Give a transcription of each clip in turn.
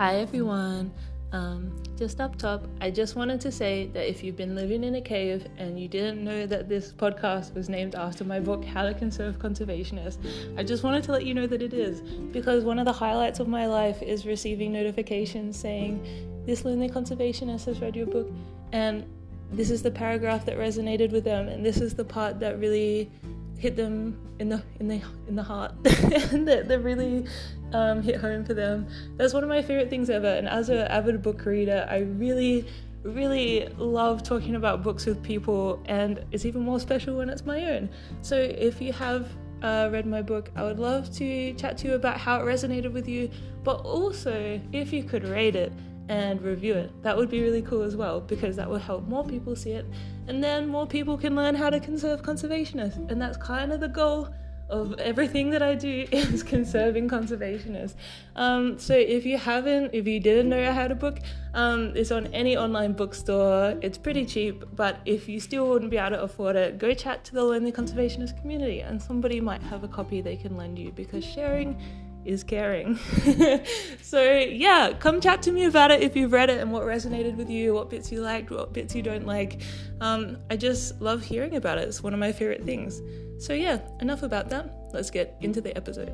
Hi everyone. Um, just up top, I just wanted to say that if you've been living in a cave and you didn't know that this podcast was named after my book, How to Conserve Conservationists, I just wanted to let you know that it is. Because one of the highlights of my life is receiving notifications saying, This lonely conservationist has read your book, and this is the paragraph that resonated with them, and this is the part that really hit them in the in the in the heart and that, that really um, hit home for them. That's one of my favorite things ever. And as an avid book reader, I really really love talking about books with people, and it's even more special when it's my own. So if you have uh, read my book, I would love to chat to you about how it resonated with you, but also if you could rate it and review it. That would be really cool as well because that will help more people see it and then more people can learn how to conserve conservationists. And that's kind of the goal of everything that I do is conserving conservationists. Um, so if you haven't, if you didn't know I had a book, um, it's on any online bookstore. It's pretty cheap, but if you still wouldn't be able to afford it, go chat to the Lonely Conservationist community and somebody might have a copy they can lend you because sharing is caring. so, yeah, come chat to me about it if you've read it and what resonated with you, what bits you liked, what bits you don't like. Um, I just love hearing about it. It's one of my favorite things. So, yeah, enough about that. Let's get into the episode.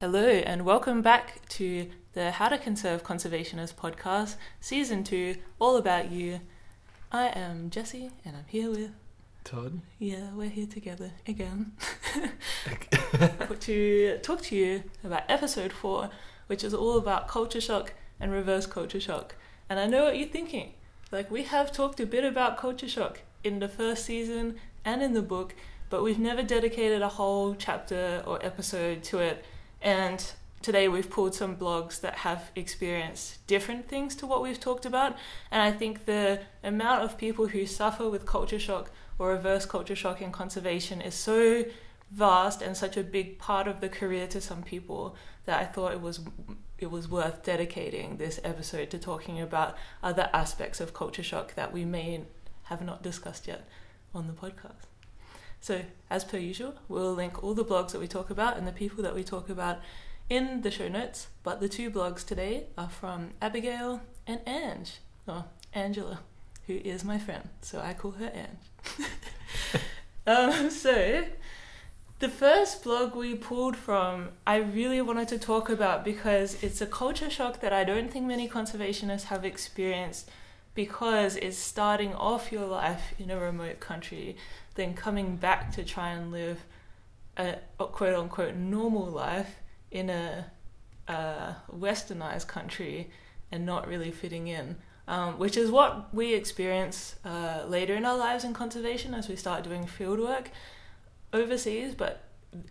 Hello, and welcome back to the How to Conserve Conservationist podcast, season two, all about you. I am Jessie, and I'm here with Todd. Yeah, we're here together again to talk to you about episode four, which is all about culture shock and reverse culture shock. And I know what you're thinking. Like, we have talked a bit about culture shock in the first season and in the book, but we've never dedicated a whole chapter or episode to it. And today we've pulled some blogs that have experienced different things to what we've talked about. And I think the amount of people who suffer with culture shock or reverse culture shock in conservation is so vast and such a big part of the career to some people that I thought it was it was worth dedicating this episode to talking about other aspects of culture shock that we may have not discussed yet on the podcast. So, as per usual, we'll link all the blogs that we talk about and the people that we talk about in the show notes. But the two blogs today are from Abigail and Ange, or Angela, who is my friend, so I call her Ange. um, so, the first blog we pulled from, I really wanted to talk about because it's a culture shock that I don't think many conservationists have experienced because it's starting off your life in a remote country, then coming back to try and live a, a quote unquote normal life in a, a westernized country and not really fitting in um, which is what we experience uh, later in our lives in conservation as we start doing field work overseas. But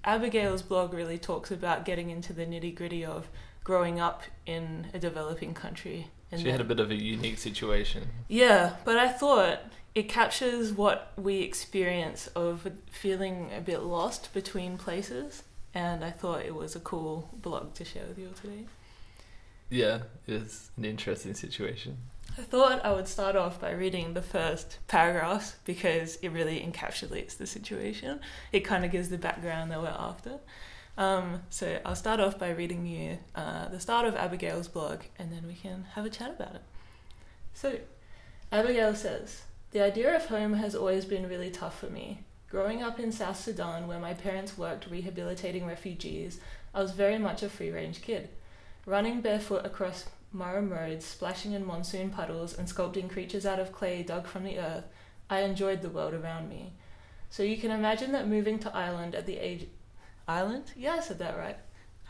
Abigail's blog really talks about getting into the nitty gritty of growing up in a developing country. And she had a bit of a unique situation. Yeah, but I thought it captures what we experience of feeling a bit lost between places, and I thought it was a cool blog to share with you all today. Yeah, it's an interesting situation. I thought I would start off by reading the first paragraphs because it really encapsulates the situation. It kind of gives the background that we're after. Um, so I'll start off by reading you uh, the start of Abigail's blog and then we can have a chat about it. So, Abigail says, The idea of home has always been really tough for me. Growing up in South Sudan, where my parents worked rehabilitating refugees, I was very much a free range kid. Running barefoot across murram roads, splashing in monsoon puddles, and sculpting creatures out of clay dug from the earth, I enjoyed the world around me. So you can imagine that moving to Ireland at the age. Ireland? Yeah, I said that right.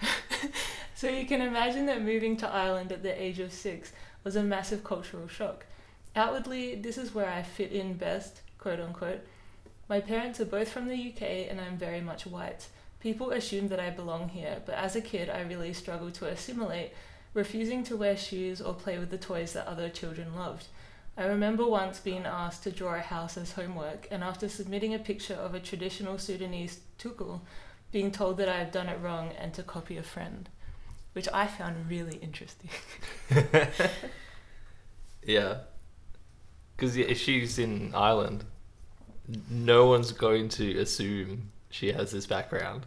so you can imagine that moving to Ireland at the age of six was a massive cultural shock. Outwardly, this is where I fit in best, quote unquote. My parents are both from the UK and I'm very much white. People assume that I belong here, but as a kid, I really struggled to assimilate refusing to wear shoes or play with the toys that other children loved. I remember once being asked to draw a house as homework, and after submitting a picture of a traditional Sudanese tukul, being told that I had done it wrong and to copy a friend, which I found really interesting. yeah. Because if she's in Ireland, no one's going to assume she has this background.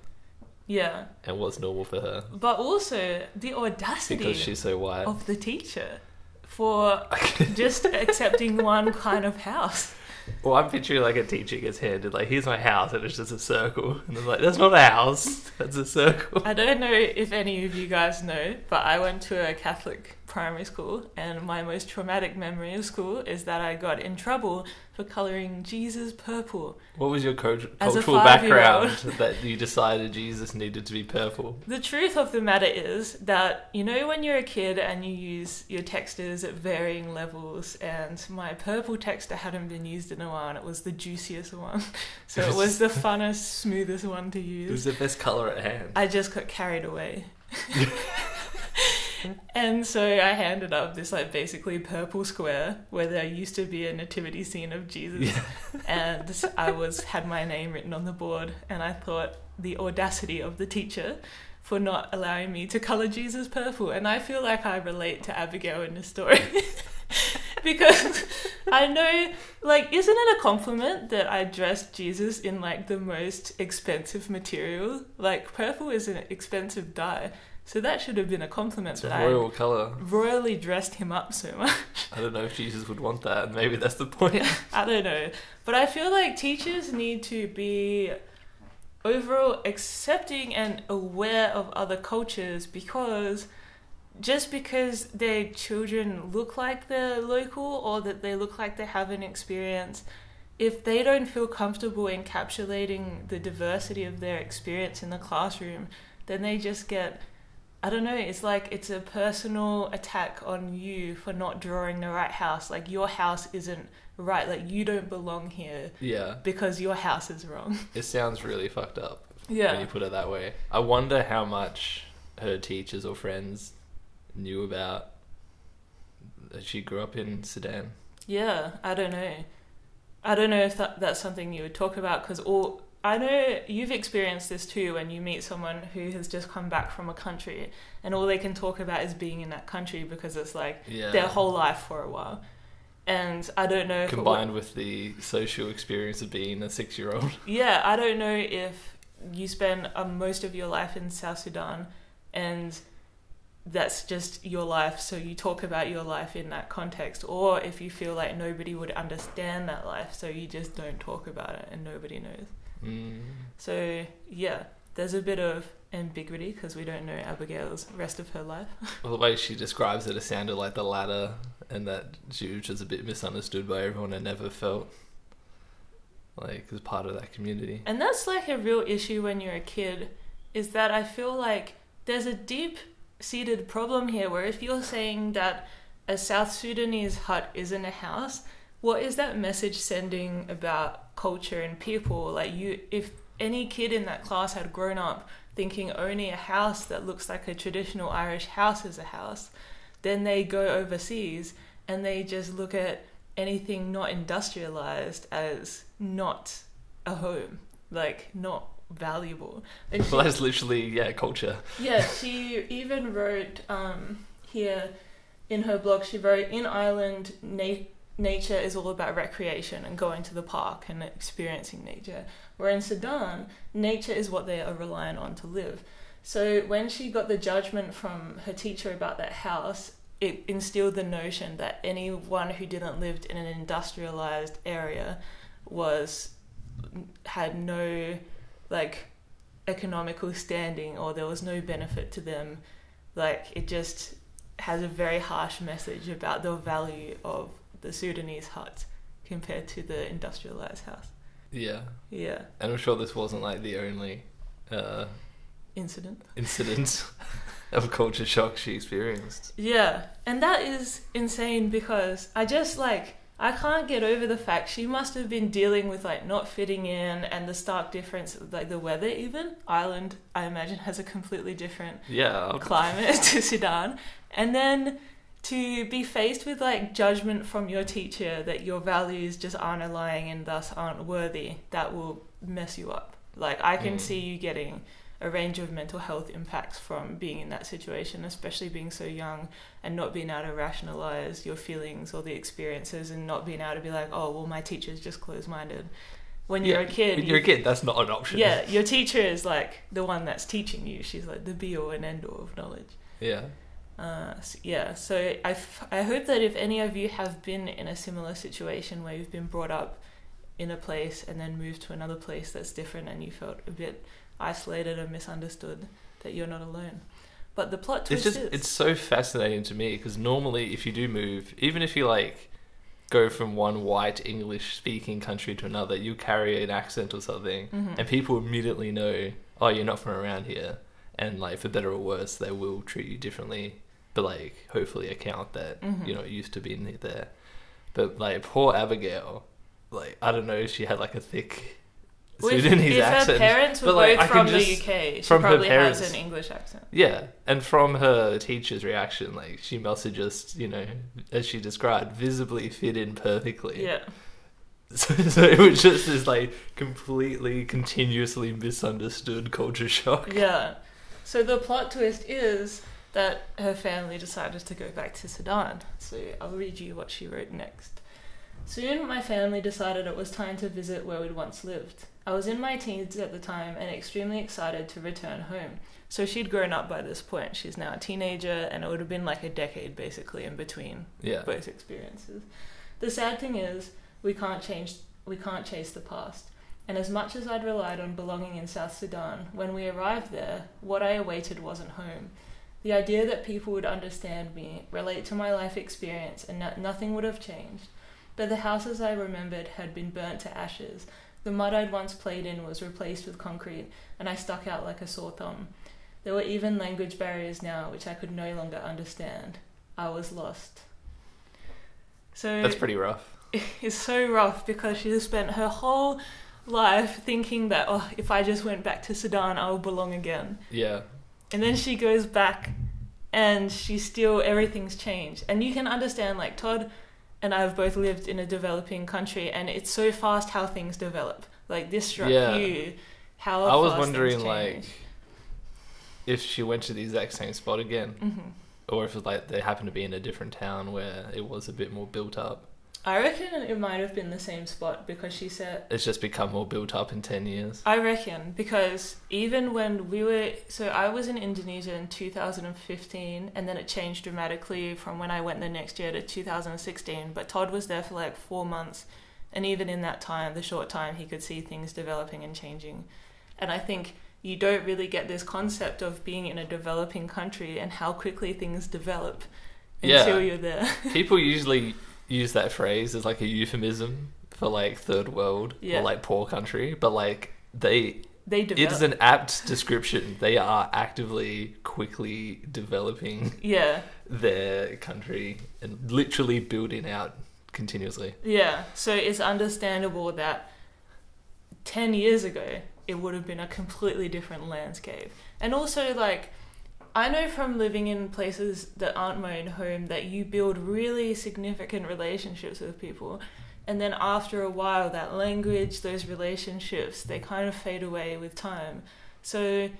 Yeah. and what's normal for her But also the audacity because she's so white. of the teacher for just accepting one kind of house. Well, I'm picturing like a teacher gets handed like, "Here's my house," and it's just a circle, and I'm like, "That's not a house. That's a circle." I don't know if any of you guys know, but I went to a Catholic primary school, and my most traumatic memory of school is that I got in trouble for colouring Jesus purple. What was your a cultural background that you decided Jesus needed to be purple? The truth of the matter is that you know when you're a kid and you use your textas at varying levels, and my purple texta hadn't been used in a while, and it was the juiciest one, so it was the funnest, smoothest one to use. It was the best color at hand. I just got carried away. and so I handed up this like basically purple square where there used to be a nativity scene of Jesus. Yeah. and I was had my name written on the board and I thought the audacity of the teacher for not allowing me to color Jesus purple. And I feel like I relate to Abigail in this story. Because I know like isn't it a compliment that I dressed Jesus in like the most expensive material? Like purple is an expensive dye so that should have been a compliment It's a that royal color. Royally dressed him up so much I don't know if Jesus would want that. Maybe that's the point. I don't know. But I feel like teachers need to be overall accepting and aware of other cultures because just because their children look like they're local or that they look like they have an experience, if they don't feel comfortable encapsulating the diversity of their experience in the classroom, then they just get I don't know, it's like it's a personal attack on you for not drawing the right house. Like your house isn't right, like you don't belong here Yeah. because your house is wrong. It sounds really fucked up Yeah. when you put it that way. I wonder how much her teachers or friends knew about that she grew up in Sudan. Yeah, I don't know. I don't know if that, that's something you would talk about because all I know you've experienced this too when you meet someone who has just come back from a country and all they can talk about is being in that country because it's like Yeah. their whole life for a while. And I don't know if combined with the social experience of being a six-year-old. Yeah, I don't know if you spend uh, most of your life in South Sudan and that's just your life, so you talk about your life in that context, or if you feel like nobody would understand that life, so you just don't talk about it and nobody knows. Mm. So, yeah, there's a bit of ambiguity because we don't know Abigail's rest of her life. Well, the way she describes it, it sounded like the latter, and that she was just a bit misunderstood by everyone and never felt like as part of that community. And that's like a real issue when you're a kid, is that I feel like there's a deep seated problem here where if you're saying that a South Sudanese hut isn't a house, what is that message sending about culture and people? Like you if any kid in that class had grown up thinking only a house that looks like a traditional Irish house is a house, then they go overseas and they just look at anything not industrialized as not a home, like not valuable. And she, Well, that's literally yeah, culture. yeah, she even wrote um, here in her blog. She wrote in Ireland, na- nature is all about recreation and going to the park and experiencing nature. Where in Sudan, nature is what they are reliant on to live. So when she got the judgment from her teacher about that house, it instilled the notion that anyone who didn't live in an industrialized area was had no like economical standing or there was no benefit to them like it just has a very harsh message about the value of the Sudanese hut compared to the industrialized house Yeah, yeah and I'm sure this wasn't like the only uh, incident incident of culture shock she experienced. Yeah, and that is insane because I just like I can't get over the fact she must have been dealing with like not fitting in and the stark difference of like the weather even. Ireland I imagine has a completely different Yeah, climate to Sudan. And then to be faced with like judgment from your teacher that your values just aren't aligning and thus aren't worthy, that will mess you up. Like I can Mm. see you getting a range of mental health impacts from being in that situation, especially being so young and not being able to rationalize your feelings or the experiences and not being able to be like, oh, well, my teacher's just closed minded. when you're a kid. When you're a kid, that's not an option. Yeah, your teacher is like the one that's teaching you. She's like the be all and end all of knowledge. Yeah. Uh, yeah, so I, I hope that if any of you have been in a similar situation where you've been brought up in a place and then moved to another place that's different and you felt a bit isolated or misunderstood, that you're not alone. But the plot It's twist just is it's so fascinating to me because normally if you do move, even if you like go from one white English speaking country to another, you carry an accent or something, Mhm. and people immediately know, oh, you're not from around here, and like for better or worse, they will treat you differently, but like hopefully account that Mhm. you know used to being there. But like poor Abigail, like I don't know, she had like a thick Sudanese if her parents were like, both from the just- UK, she from her probably parents- has an English accent. Yeah, and from her teacher's reaction, like she must have just, you know, as she described, visibly fit in perfectly. Yeah. So, so it was just this like completely, continuously misunderstood culture shock. Yeah. So the plot twist is that her family decided to go back to Sudan. So I'll read you what she wrote next. Soon my family decided it was time to visit where we'd once lived. I was in my teens at the time and extremely excited to return home. So she'd grown up by this point. She's now a teenager, and it would have been like a decade basically in between Yeah, both experiences. The sad thing is, we can't change, we can't chase the past. And as much as I'd relied on belonging in South Sudan, when we arrived there, what I awaited wasn't home. The idea that people would understand me, relate to my life experience, and that nothing would have changed. But the houses I remembered had been burnt to ashes. The mud I'd once played in was replaced with concrete, and I stuck out like a sore thumb. There were even language barriers now, which I could no longer understand. I was lost. So that's pretty rough. It's so rough because she has spent her whole life thinking that oh if I just went back to Sudan I will belong again. Yeah, And then she goes back and she still everything's changed. And you can understand like Todd and I have both lived in a developing country and it's so fast how things develop. Like this struck Yeah. you how I was wondering like if she went to the exact same spot again, Mhm. or if like they happened to be in a different town where it was a bit more built up. I reckon it might have been the same spot because she said It's just become more built up in ten years. I reckon because even when we were so I was in Indonesia in 2015 and then it changed dramatically from when I went the next year to 2016 but Todd was there for like 4 months and even in that time the short time he could see things developing and changing and I think you don't really get this concept of being in a developing country and how quickly things develop Yeah. until you're there People usually use that phrase as like a euphemism for like third world Yeah. or like poor country, but like they they it develop is an apt description. They are actively quickly developing yeah their country and literally building out continuously. Yeah, so it's understandable that 10 years ago it would have been a completely different landscape. And also, like, I know from living in places that aren't my own home that you build really significant relationships with people. And then after a while, that language, those relationships, they kind of fade away with time. So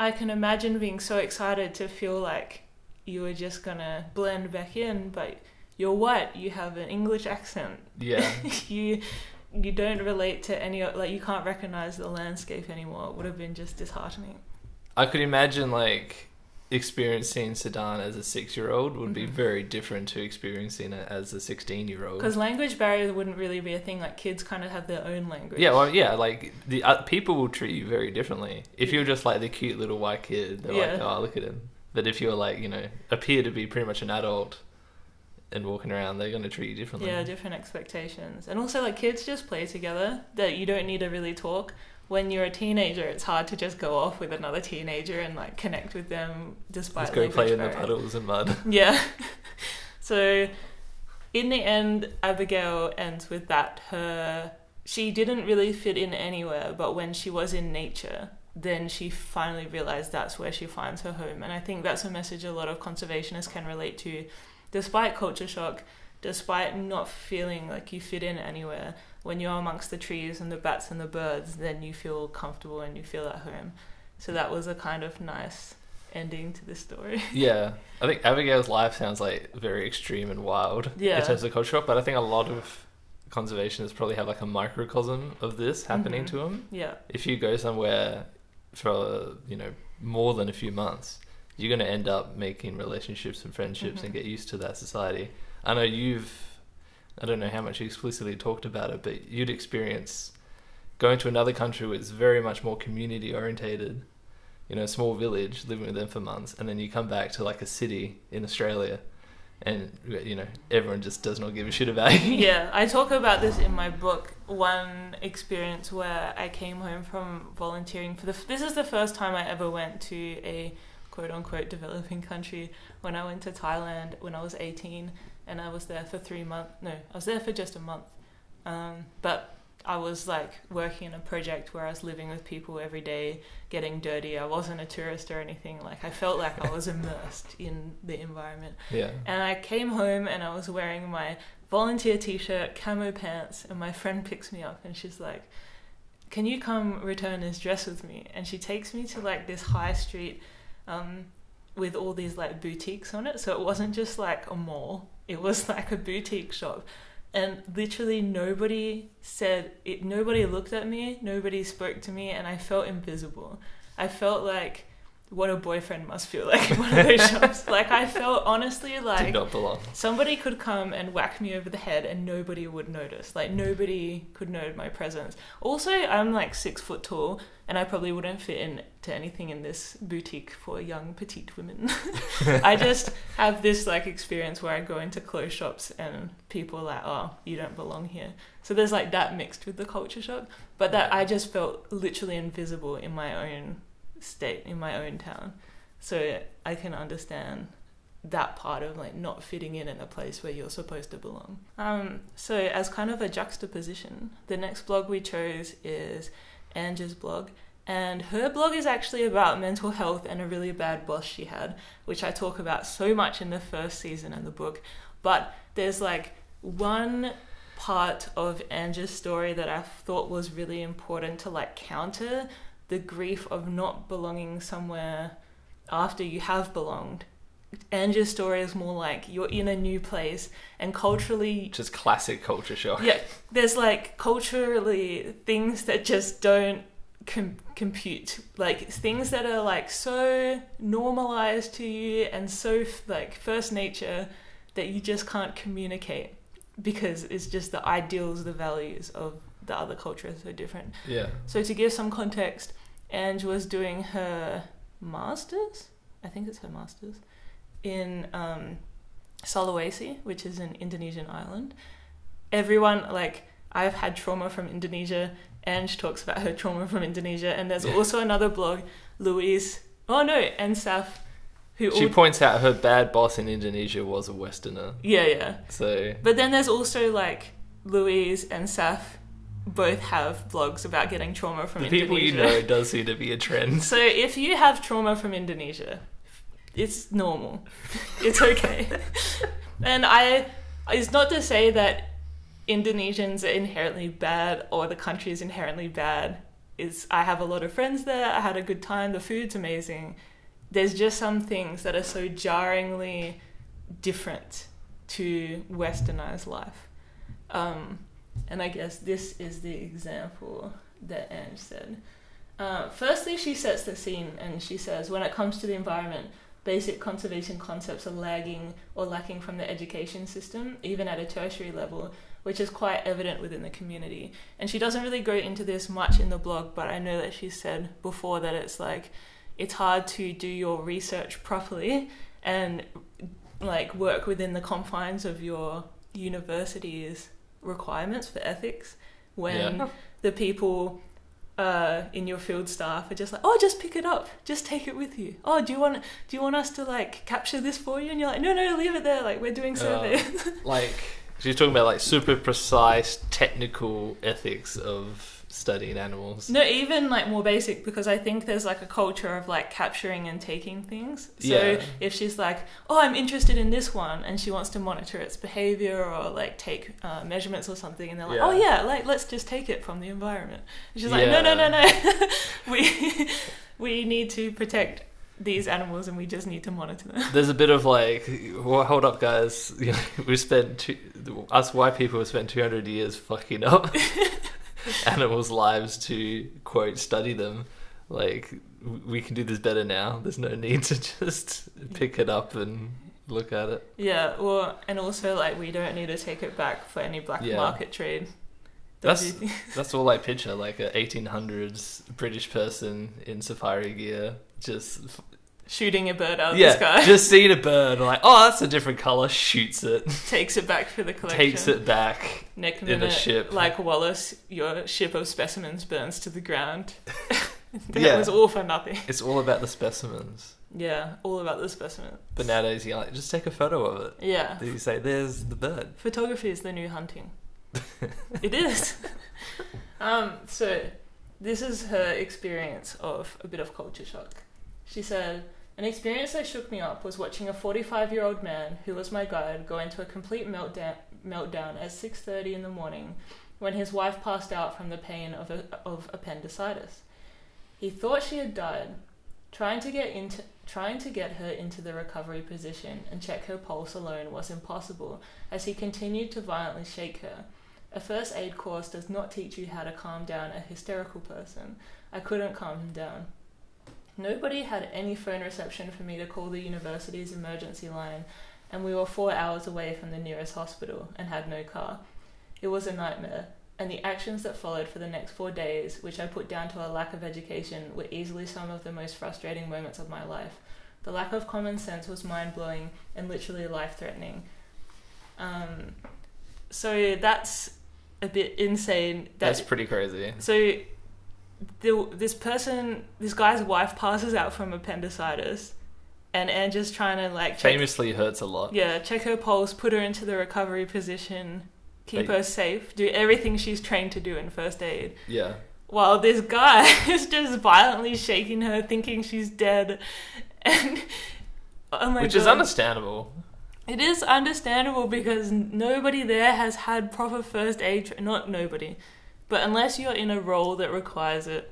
I can imagine being so excited to feel like you were just gonna blend back in, but you're white, you have an English accent, Yeah. you you don't relate to any like you can't recognize the landscape anymore. It would have been just disheartening. I could imagine like experiencing Sudan as a six year old would be Mhm. very different to experiencing it as a 16 year old. Because language barrier wouldn't really be a thing. Like kids kind of have their own language. Yeah, well, yeah, like the uh, people will treat you very differently. If you're just like the cute little white kid, they're like, "Oh, look at him." But if you're like, you know, appear to be pretty much an adult and walking around, they're gonna treat you differently. yeah, different expectations, and also like kids just play together. That you don't need to really talk. When you're a teenager, it's hard to just go off with another teenager and like connect with them despite. Let's go play in the puddles and mud. Yeah. so, in the end, Abigail ends with that her she didn't really fit in anywhere, but when she was in nature, then she finally realized that's where she finds her home. And I think that's a message a lot of conservationists can relate to, despite culture shock, despite not feeling like you fit in anywhere. When you're amongst the trees and the bats and the birds, then you feel comfortable and you feel at home. So that was a kind of nice ending to this story. yeah, I think Abigail's life sounds like very extreme and wild Yeah. in terms of culture but I think a lot of conservationists probably have like a microcosm of this happening Mhm. to them. Yeah. If you go somewhere for you know more than a few months, you're going to end up making relationships and friendships Mhm. and get used to that society. I know you've, I don't know how much you explicitly talked about it, but you'd experience going to another country where it's very much more community orientated. You know, a small village, living with them for months, and then you come back to like a city in Australia, and you know everyone just does not give a shit about you. yeah, I talk about this in my book. One experience where I came home from volunteering for the. This is the first time I ever went to a quote unquote developing country. When I went to Thailand when I was eighteen, and I was there for three months. No, I was there for just a month. Um, but I was like working in a project where I was living with people every day, getting dirty. I wasn't a tourist or anything. Like I felt like I was immersed in the environment. Yeah. And I came home and I was wearing my volunteer t shirt, camo pants, and my friend picks me up and she's like, Can you come return this dress with me? And she takes me to like this high street um, with all these like boutiques on it. So it wasn't just like a mall, it was like a boutique shop. And literally nobody said it, nobody looked at me, nobody spoke to me, and I felt invisible. I felt like what a boyfriend must feel like in one of those shops. Like I felt honestly Did like not belong. somebody could come and whack me over the head and nobody would notice. Like nobody could note my presence. Also, I'm like six foot tall and I probably wouldn't fit into anything in this boutique for young petite women. I just have this like experience where I go into clothes shops and people are like, "Oh, you don't belong here." So there's like that mixed with the culture shock, but that I just felt literally invisible in my own state, in my own town. So I can understand that part of like not fitting in in a place where you're supposed to belong. Um, so as kind of a juxtaposition, the next blog we chose is Angie's blog, and her blog is actually about mental health and a really bad boss she had, which I talk about so much in the first season of the book. But there's like one part of Angie's story that I thought was really important to like counter the grief of not belonging somewhere after you have belonged. Angie's story is more like you're in a new place and culturally Just classic culture shock. yeah, there's like culturally things that just don't com- compute. Like things that are like so normalized to you and so f- like first nature that you just can't communicate because it's just the ideals, the values of the other culture are so different. Yeah. So to give some context, Ange was doing her masters. I think it's her masters in um, Sulawesi, which is an Indonesian island. Everyone like I've had trauma from Indonesia. Ange talks about her trauma from Indonesia, and there's Yeah. also another blog, Louise. Oh no, and Saf, who She all, points out her bad boss in Indonesia was a Westerner. yeah yeah. So But then there's also like Louise and Saf both have blogs about getting trauma from the Indonesia. people you know does seem to be a trend. So if you have trauma from Indonesia, it's normal. It's okay. and I it's not to say that Indonesians are inherently bad or the country is inherently bad. It's I have a lot of friends there. I had a good time. The food's amazing. There's just some things that are so jarringly different to westernized life. Um, and I guess this is the example that Ange said. Uh, firstly, she sets the scene and she says, when it comes to the environment, basic conservation concepts are lagging or lacking from the education system, even at a tertiary level, which is quite evident within the community. And she doesn't really go into this much in the blog, but I know that she said before that it's like it's hard to do your research properly and like work within the confines of your university's requirements for ethics when Yeah. the people uh, in your field staff are just like, oh, just pick it up, just take it with you. Oh, do you want do you want us to like capture this for you? And you're like, no, no, leave it there. Like we're doing surveys. like she's talking about like super precise technical ethics of studying animals. no, even like more basic because I think there's like a culture of like capturing and taking things. So Yeah. if she's like, oh, I'm interested in this one, and she wants to monitor its behavior or like take uh, measurements or something, and they're like, Yeah. oh yeah, like let's just take it from the environment. And she's like, no, no, no, no, we we need to protect these animals and we just need to monitor them. There's a bit of like, well, hold up, guys. You know, we spent two, us white people have spent 200 years fucking up animals' lives to quote study them. Like we can do this better now. There's no need to just pick it up and look at it. Yeah, well, and also like we don't need to take it back for any black Yeah. market trade. That's- Don't? That's all I picture, like a 1800s British person in safari gear, just shooting a bird out of the sky, just seeing a bird, like oh, that's a different color, shoots it, takes it back for the collection. takes it back. Next in a minute, ship. like Wallace, your ship of specimens burns to the ground. that Yeah. was all for nothing. It's all about the specimens. Yeah, all about the specimen. But nowadays, you're like, just take a photo of it. Yeah, Then you say, "There's the bird." photography is the new hunting. it is. um, so, this is her experience of a bit of culture shock. She said, An experience that shook me up was watching a 45 year old man, who was my guide, go into a complete meltdown, meltdown at 6.30 in the morning when his wife passed out from the pain of, a, of appendicitis. He thought she had died. Trying to get into trying to get her into the recovery position and check her pulse alone was impossible as he continued to violently shake her. A first aid course does not teach you how to calm down a hysterical person. I couldn't calm him down. Nobody had any phone reception for me to call the university's emergency line, and we were four hours away from the nearest hospital and had no car. It was a nightmare, and the actions that followed for the next four days, which I put down to a lack of education, were easily some of the most frustrating moments of my life. The lack of common sense was mind blowing and literally life threatening. Um, so that's a bit insane. That, That's pretty crazy. so the, this person, this guy's wife passes out from appendicitis, and Angie's trying to like check, Famously hurts a lot. yeah, check her pulse, put her into the recovery position, keep Like- her safe, do everything she's trained to do in first aid. Yeah. While this guy is just violently shaking her, thinking she's dead, and oh my Which god, is understandable. it is understandable because nobody there has had proper first aid. Tra- not nobody, but unless you're in a role that requires it,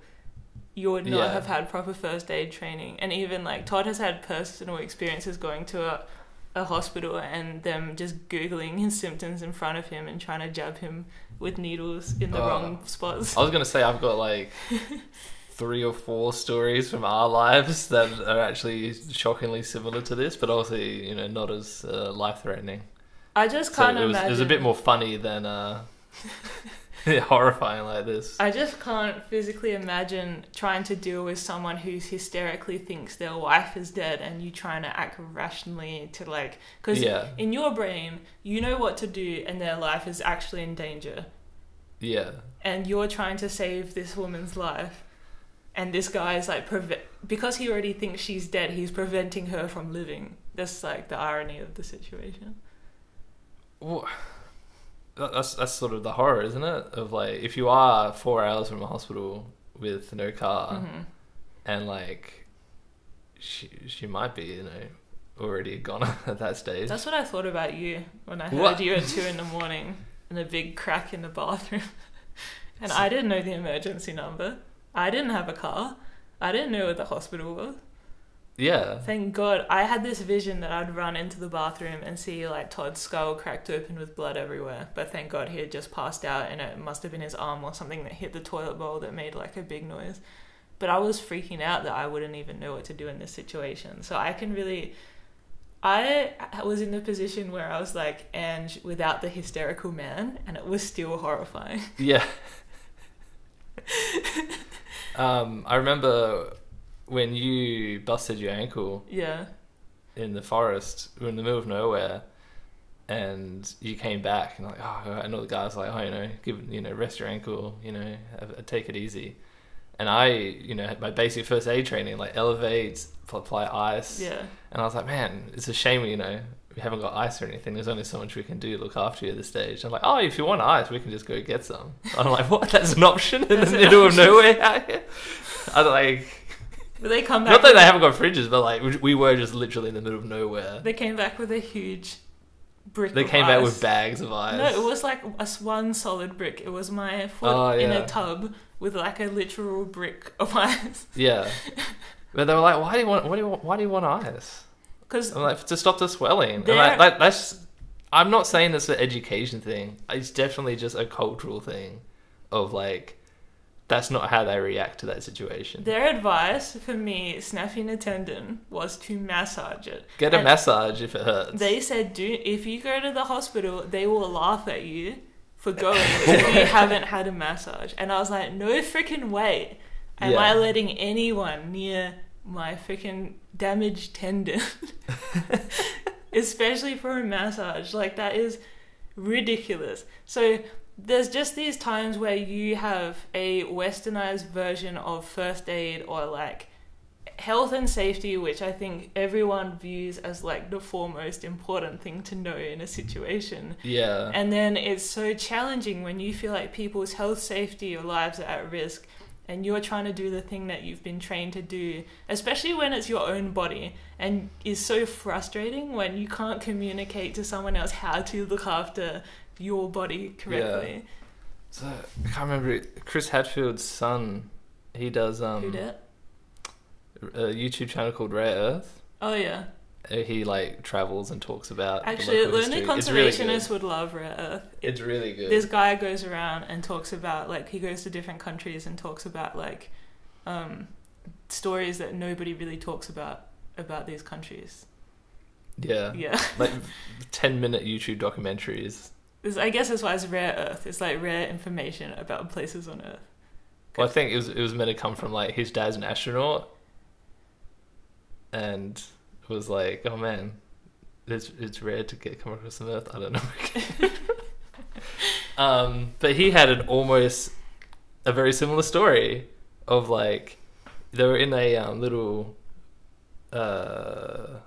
you would not Yeah. have had proper first aid training. And even like Todd has had personal experiences going to a, a hospital and them just googling his symptoms in front of him and trying to jab him with needles in the Oh. wrong spots. I was gonna say I've got like three or four stories from our lives that are actually shockingly similar to this, but obviously you know not as uh, life threatening. I just So can't it was imagine. it was a bit more funny than uh, horrifying like this. I just can't physically imagine trying to deal with someone who's hysterically thinks their wife is dead and you trying to act rationally to like because Yeah, in your brain you know what to do and their life is actually in danger. Yeah, and you're trying to save this woman's life. And this guy is like preve- because he already thinks she's dead he's preventing her from living. That's like the irony of the situation. Well, that- that's that's sort of the horror, isn't it? Of like if you are four hours from a hospital with no car hmm and like she she might be you know already gone at that stage. that's what i thought about you when i heard What? you at two in the morning and a big crack in the bathroom and i didn't know the emergency number i didn't have a car i didn't know where the hospital was yeah, Thank God. I had this vision that I'd run into the bathroom and see like Todd's skull cracked open with blood everywhere. But thank God he had just passed out and it must have been his arm or something that hit the toilet bowl that made like a big noise. But I was freaking out that I wouldn't even know what to do in this situation. So I can really. I was in the position where I was like Ange without the hysterical man, and it was still horrifying. yeah. um, I remember when you busted your ankle Yeah. in the forest, we were in the middle of nowhere, and you came back and like, oh, and all the guys were like, oh, you know, give, you know, rest your ankle, you know, have- uh, take it easy. And I, you know, had my basic first aid training, like elevate, apply ice, Yeah. and I was like, man, it's a shame, you know, we haven't got ice or anything. There's only so much we can do to look after you at this stage. I'm like, oh, if you want ice, we can just go get some. I'm like, what? That's an option in That's the an middle of option. nowhere out here. I'm like, But they come back. not that they haven't got fridges, but like we- we were just literally in the middle of nowhere. They came back with a huge brick. They came back with bags of ice. No, it was like a one solid brick. It was my foot Oh, in a tub with like a literal brick of ice. Yeah. But they were like, "Why do you want? What do you want? Why do you want ice?" Because like, "To stop the swelling." And There- like, that's. I'm not saying it's an education thing. It's definitely just a cultural thing, of like, that's not how they react to that situation. their advice for me snapping a tendon was to massage it. Get a and- massage if it hurts. They said, "Do if you go to the hospital, they will laugh at you for going if you haven't had a massage." And I was like, "No freaking way! Am Yeah. I letting anyone near my freaking damaged tendon, especially for a massage? Like that is ridiculous." So there's just these times where you have a westernized version of first aid or like health and safety, which I think everyone views as like the foremost important thing to know in a situation. yeah. And then it's so challenging when you feel like people's health, safety, or lives are at risk, and you're trying to do the thing that you've been trained to do, especially when it's your own body, and is so frustrating when you can't communicate to someone else how to look after your body correctly. So I can't remember Chris Hadfield's son. He does um Who did? a YouTube channel called Rare Earth. Oh yeah. Uh, He like travels and talks about. the Actually, local lonely history. It's really conservationists good. would love Rare Earth. It's really good. this guy goes around and talks about like he goes to different countries and talks about like um, stories that nobody really talks about about these countries. yeah. Yeah, like ten minute YouTube documentaries. This- I guess that's why it's rare Earth. It's like rare information about places on Earth. Well, I think it was it was meant to come from like his dad's an astronaut, and it was like, oh man, it's it's rare to get come across some Earth. I don't know. um, but he had an almost a very similar story of like they were in a um, little. Uh,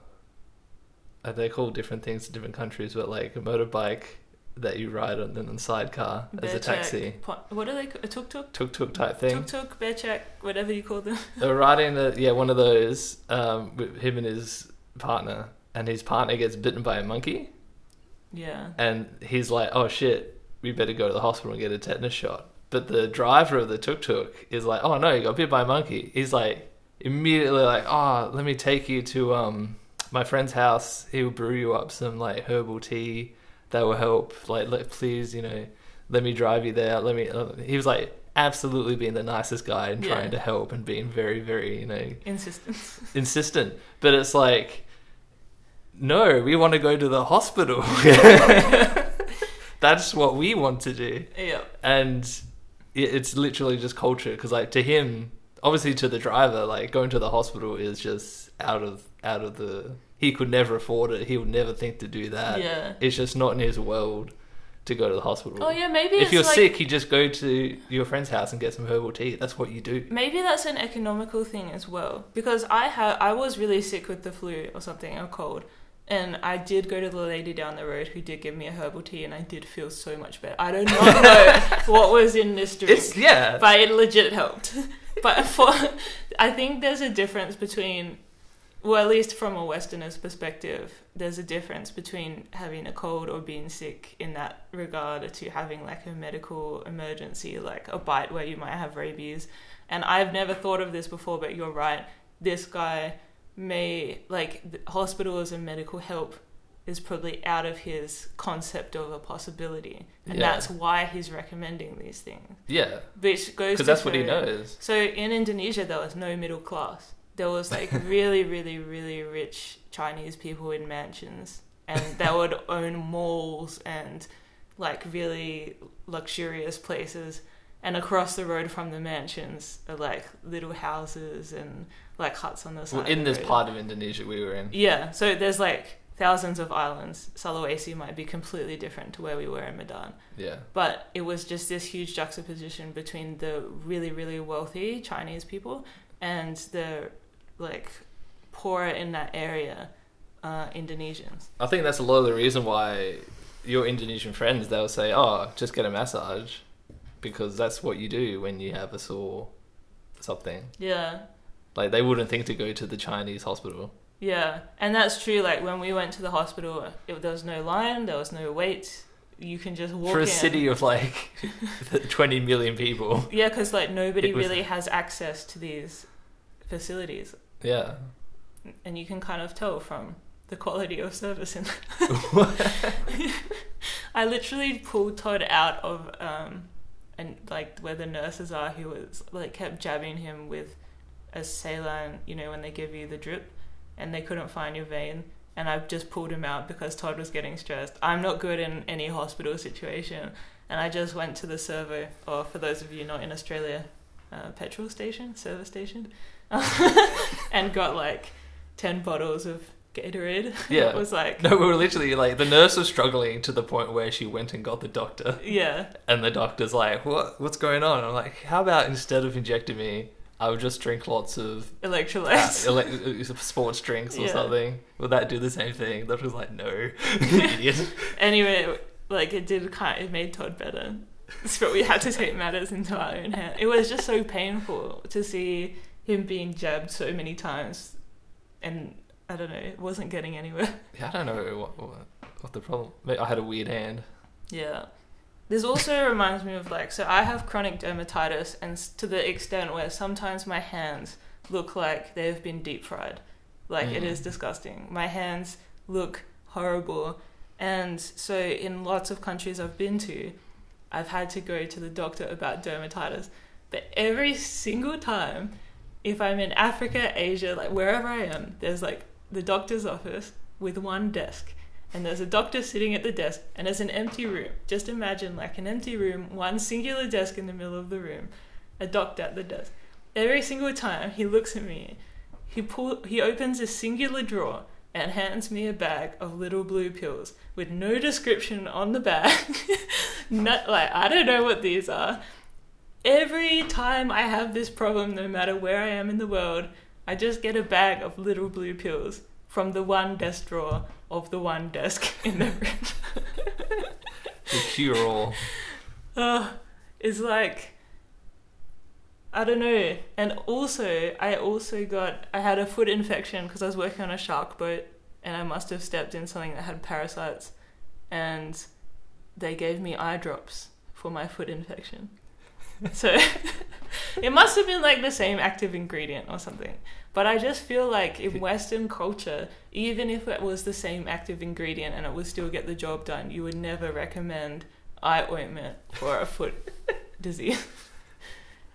uh, they call different things in different countries, but like a motorbike that you ride on and then sidecar as a taxi, po- what are they? A tuk tuk, tuk tuk type thing. tuk tuk, becak, whatever you call them. They were riding the yeah one of those um, with him and his partner, and his partner gets bitten by a monkey, Yeah, and he's like, "Oh shit, we better go to the hospital and get a tetanus shot." But the driver of the tuk tuk is like, "Oh no, you got bit by a monkey." He's like immediately like, "Oh, let me take you to um my friend's house. He'll brew you up some like herbal tea that will help. Like, let, please, you know, let me drive you there. Let me." Uh, he was like absolutely being the nicest guy and Yeah. trying to help and being very, very, you know, insistence. insistent. But it's like, no, we want to go to the hospital. That's what we want to do. yeah, And it- it's literally just culture. Because, like, to him, obviously to the driver, like, going to the hospital is just out of out of the. He could never afford it. He would never think to do that. yeah. It's just not in his world to go to the hospital. Oh yeah, maybe If you're like, sick, you just go to your friend's house and get some herbal tea. That's what you do. Maybe that's an economical thing as well because I had I was really sick with the flu or something or cold, and I did go to the lady down the road who did give me a herbal tea, and I did feel so much better. I do not know what was in this drink, It's yeah. but it legit helped. But for I think there's a difference between, well, at least from a Westerner's perspective, there's a difference between having a cold or being sick in that regard to having like a medical emergency, like a bite where you might have rabies. And I've never thought of this before, but you're right. This guy may like the hospital as a medical help is probably out of his concept of a possibility, and Yeah. that's why he's recommending these things. Yeah. Which goes Because that's what he knows. So in Indonesia, there was no middle class. There was like really, really, really rich Chinese people in mansions, and they would own malls and like really luxurious places. And across the road from the mansions are like little houses and like huts on the side. Well, in this road. part of Indonesia we were in. Yeah, so there's like thousands of islands. Sulawesi might be completely different to where we were in Medan. Yeah. But it was just this huge juxtaposition between the really, really wealthy Chinese people and the like poorer in that area uh, Indonesians. I think that's a lot of the reason why your Indonesian friends they'll say, "Oh, just get a massage," because that's what you do when you have a sore something. Yeah, Like they wouldn't think to go to the Chinese hospital. yeah, and that's true. Like when we went to the hospital, it, there was no line, there was no wait. You can just walk For a in. city of like 20 million people. Yeah, because like nobody was- really has access to these facilities. Yeah. and you can kind of tell from the quality of service. In I literally pulled Todd out of um, and like where the nurses are. Who was like kept jabbing him with a saline, you know, when they give you the drip, and they couldn't find your vein. And I've just pulled him out because Todd was getting stressed. I'm not good in any hospital situation, and I just went to the servo, or for those of you not in Australia, uh, petrol station, service station, and got like ten bottles of Gatorade. Yeah. it was like No, we were literally like the nurse was struggling to the point where she went and got the doctor, yeah, and the doctor's like, "What? What's going on?" I'm like, "How about instead of injecting me, I would just drink lots of uh, electrolytes. ele- sports drinks or Yeah. something. Would that do the same thing? That was like, no, idiot. anyway, like it did kind. It made Todd better. But we had to take matters into our own hands. It was just so painful to see him being jabbed so many times, and I don't know, it wasn't getting anywhere. Yeah, I don't know what, what, what the problem. I had a weird hand. Yeah. This also reminds me of like, so I have chronic dermatitis, and to the extent where sometimes my hands look like they've been deep fried. Like, it Mm. is disgusting. My hands look horrible. And so, in lots of countries I've been to, I've had to go to the doctor about dermatitis. But every single time, if I'm in Africa, Asia, like wherever I am, there's like the doctor's office with one desk. And there's a doctor sitting at the desk and there's an empty room. Just imagine like an empty room one singular desk in the middle of the room a doctor at the desk. Every single time he looks at me he pull he opens a singular drawer and hands me a bag of little blue pills with no description on the bag. Not like i don't know what these are every time i have this problem no matter where i am in the world i just get a bag of little blue pills from the one desk drawer of the one desk in the room. The cure all. uh, it's like I don't know. And also, I also got I had a foot infection because I was working on a shark boat, and I must have stepped in something that had parasites, and they gave me eye drops for my foot infection. So it must have been like the same active ingredient or something. But I just feel like in Western culture, even if it was the same active ingredient and it would still get the job done, you would never recommend eye ointment for a foot disease.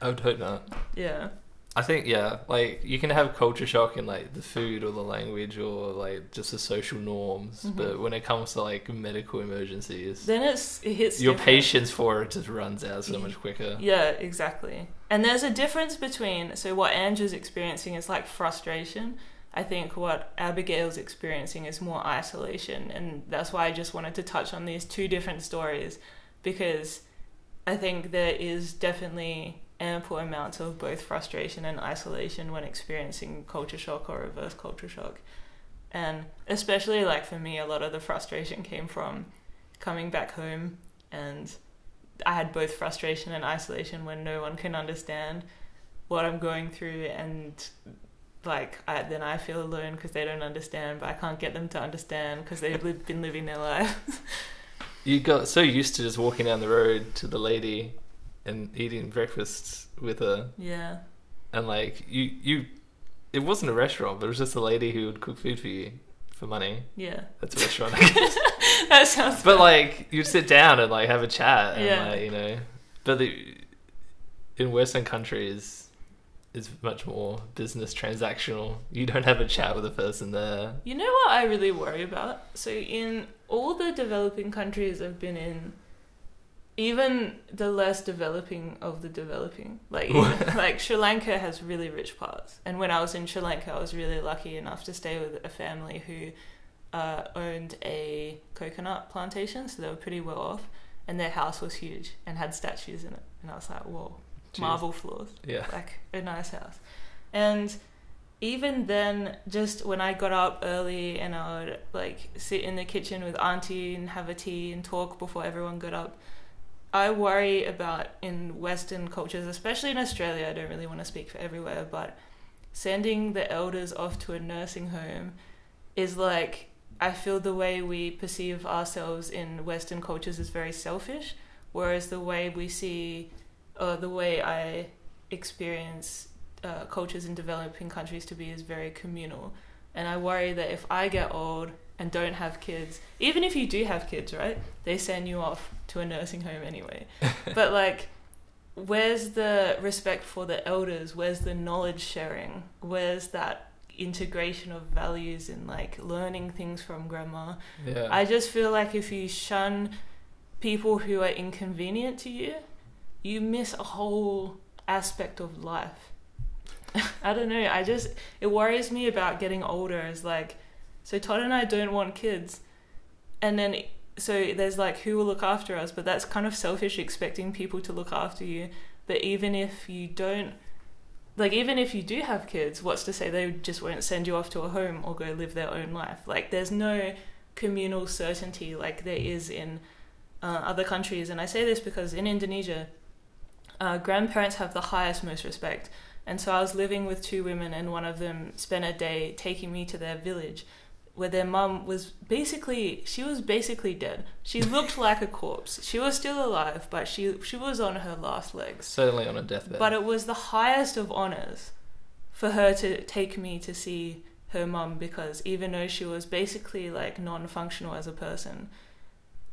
I would hope not. Yeah. I think yeah, like you can have culture shock in like the food or the language or like just the social norms, Mhm. but when it comes to like medical emergencies, Then it's it hits your different. patience for it just runs out so much quicker. Yeah, exactly. And there's a difference between so what Andrew's experiencing is like frustration. I think what Abigail's experiencing is more isolation, and that's why I just wanted to touch on these two different stories because I think there is definitely ample amounts of both frustration and isolation when experiencing culture shock or reverse culture shock. And especially like for me, a lot of the frustration came from coming back home and I had both frustration and isolation when no one can understand what I'm going through, and like I, then I feel alone because they don't understand, but I can't get them to understand because they've li- been living their life. You got so used to just walking down the road to the lady and eating breakfast with her, yeah, and like you you, it wasn't a restaurant, but it was just a lady who would cook food for you for money. yeah, That's a restaurant, that sounds. but like you'd sit down and like have a chat and Yeah. like you know but the, in western countries Is much more business transactional you don't have a chat with a person there You know what I really worry about? So in all the developing countries I've been in, even the less developing of the developing, like like Sri Lanka has really rich parts. And when I was in Sri Lanka, I was really lucky enough to stay with a family who uh, owned a coconut plantation, so they were pretty well off. And their house was huge and had statues in it, and I was like, "Whoa, Jeez. marble floors!" yeah like a nice house. And even then, just when I got up early and I would like sit in the kitchen with auntie and have a tea and talk before everyone got up, I worry about in Western cultures, especially in Australia. I don't really want to speak for everywhere, but sending the elders off to a nursing home is like I feel the way we perceive ourselves in Western cultures is very selfish, whereas the way we see, or the way I experience uh, cultures in developing countries to be is very communal. And I worry that if I get old and don't have kids, even if you do have kids, right, they send you off to a nursing home anyway. but like, where's the respect for the elders? Where's the knowledge sharing? Where's that integration of values and like learning things from grandma? Yeah. I just feel like if you shun people who are inconvenient to you, you miss a whole aspect of life. I don't know. I just it worries me about getting older. Is like, so Todd and I don't want kids, and then so there's like who will look after us, but that's kind of selfish expecting people to look after you. But even if you don't, like even if you do have kids, what's to say they just won't send you off to a home or go live their own life? Like there's no communal certainty like there is in uh, other countries, and I say this because in Indonesia, uh, grandparents have the highest most respect. And so I was living with two women, and one of them spent a day taking me to their village, where their mum was basically she was basically dead. She looked like a corpse. She was still alive, but she she was on her last legs. Certainly on a deathbed. But it was the highest of honors for her to take me to see her mum because even though she was basically like non-functional as a person,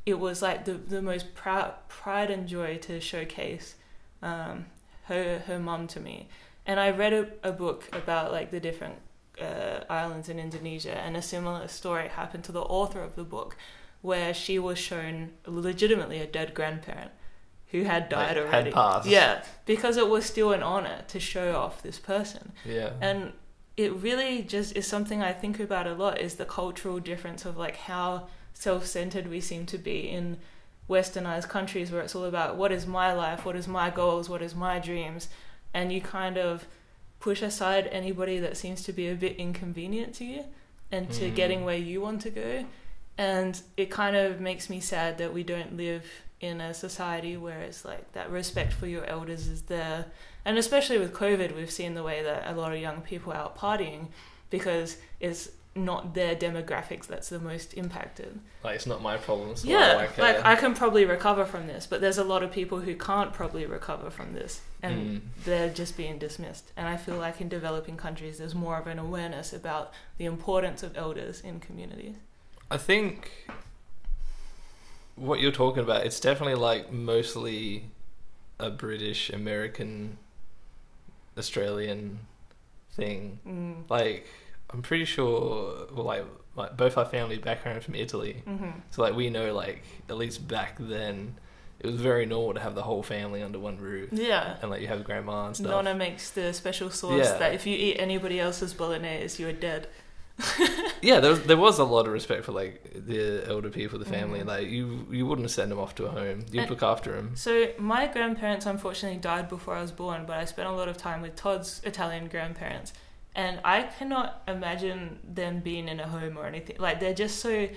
it was like the the most proud pride and joy to showcase um, her her mum to me. And I read a, a book about like the different uh, islands in Indonesia, and a similar story happened to the author of the book, where she was shown legitimately a dead grandparent who had died Like, had already. passed. Yeah, because it was still an honor to show off this person, yeah. and it really just is something I think about a lot. Is the cultural difference of like how self-centered we seem to be in westernized countries where it's all about what is my life, what is my goals, what is my dreams, and you kind of push aside anybody that seems to be a bit inconvenient to you and to Mm. getting where you want to go. And it kind of makes me sad that we don't live in a society where it's like that respect for your elders is there. And especially with COVID, we've seen the way that a lot of young people are out partying because it's not their demographics that's the most impacted. like it's not my problem. So Yeah, Like, like, I can probably recover from this, but there's a lot of people who can't probably recover from this, and mm. they're just being dismissed. And I feel like in developing countries, there's more of an awareness about the importance of elders in communities. I think what you're talking about, it's definitely like mostly a British, American, Australian thing. Mm. Like, I'm pretty sure, well, like, like both our family background from Italy, hmm so like we know, like at least back then, it was very normal to have the whole family under one roof, Yeah. and like you have grandma and stuff. Nonna makes the special sauce Yeah. that if you eat anybody else's bolognese, you're dead. yeah, there was, there was a lot of respect for like the elder people, the family. Mhm. Like you, you wouldn't send them off to a home. You'd And- look after them. So my grandparents unfortunately died before I was born, but I spent a lot of time with Todd's Italian grandparents, and I cannot imagine them being in a home or anything. Like they're just so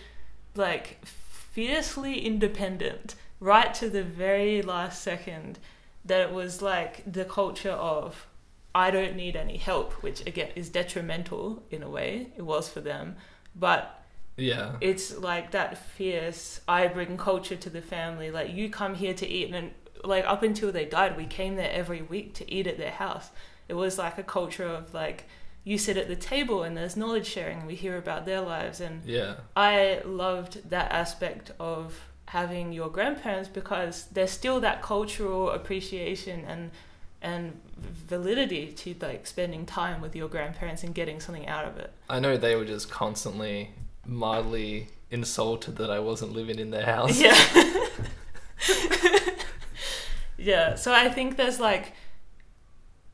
like fiercely independent, right to the very last second. That it was like the culture of I don't need any help, which again is detrimental in a way. It was for them, but Yeah. it's like that fierce i bring culture to the family like you come here to eat and like up until they died we came there every week to eat at their house it was like a culture of like you sit at the table and there's knowledge sharing and we hear about their lives and Yeah. i loved that aspect of having your grandparents because there's still that cultural appreciation and and validity to like spending time with your grandparents and getting something out of it I know they were just constantly mildly insulted that I wasn't living in their house. Yeah. yeah. So I think there's like,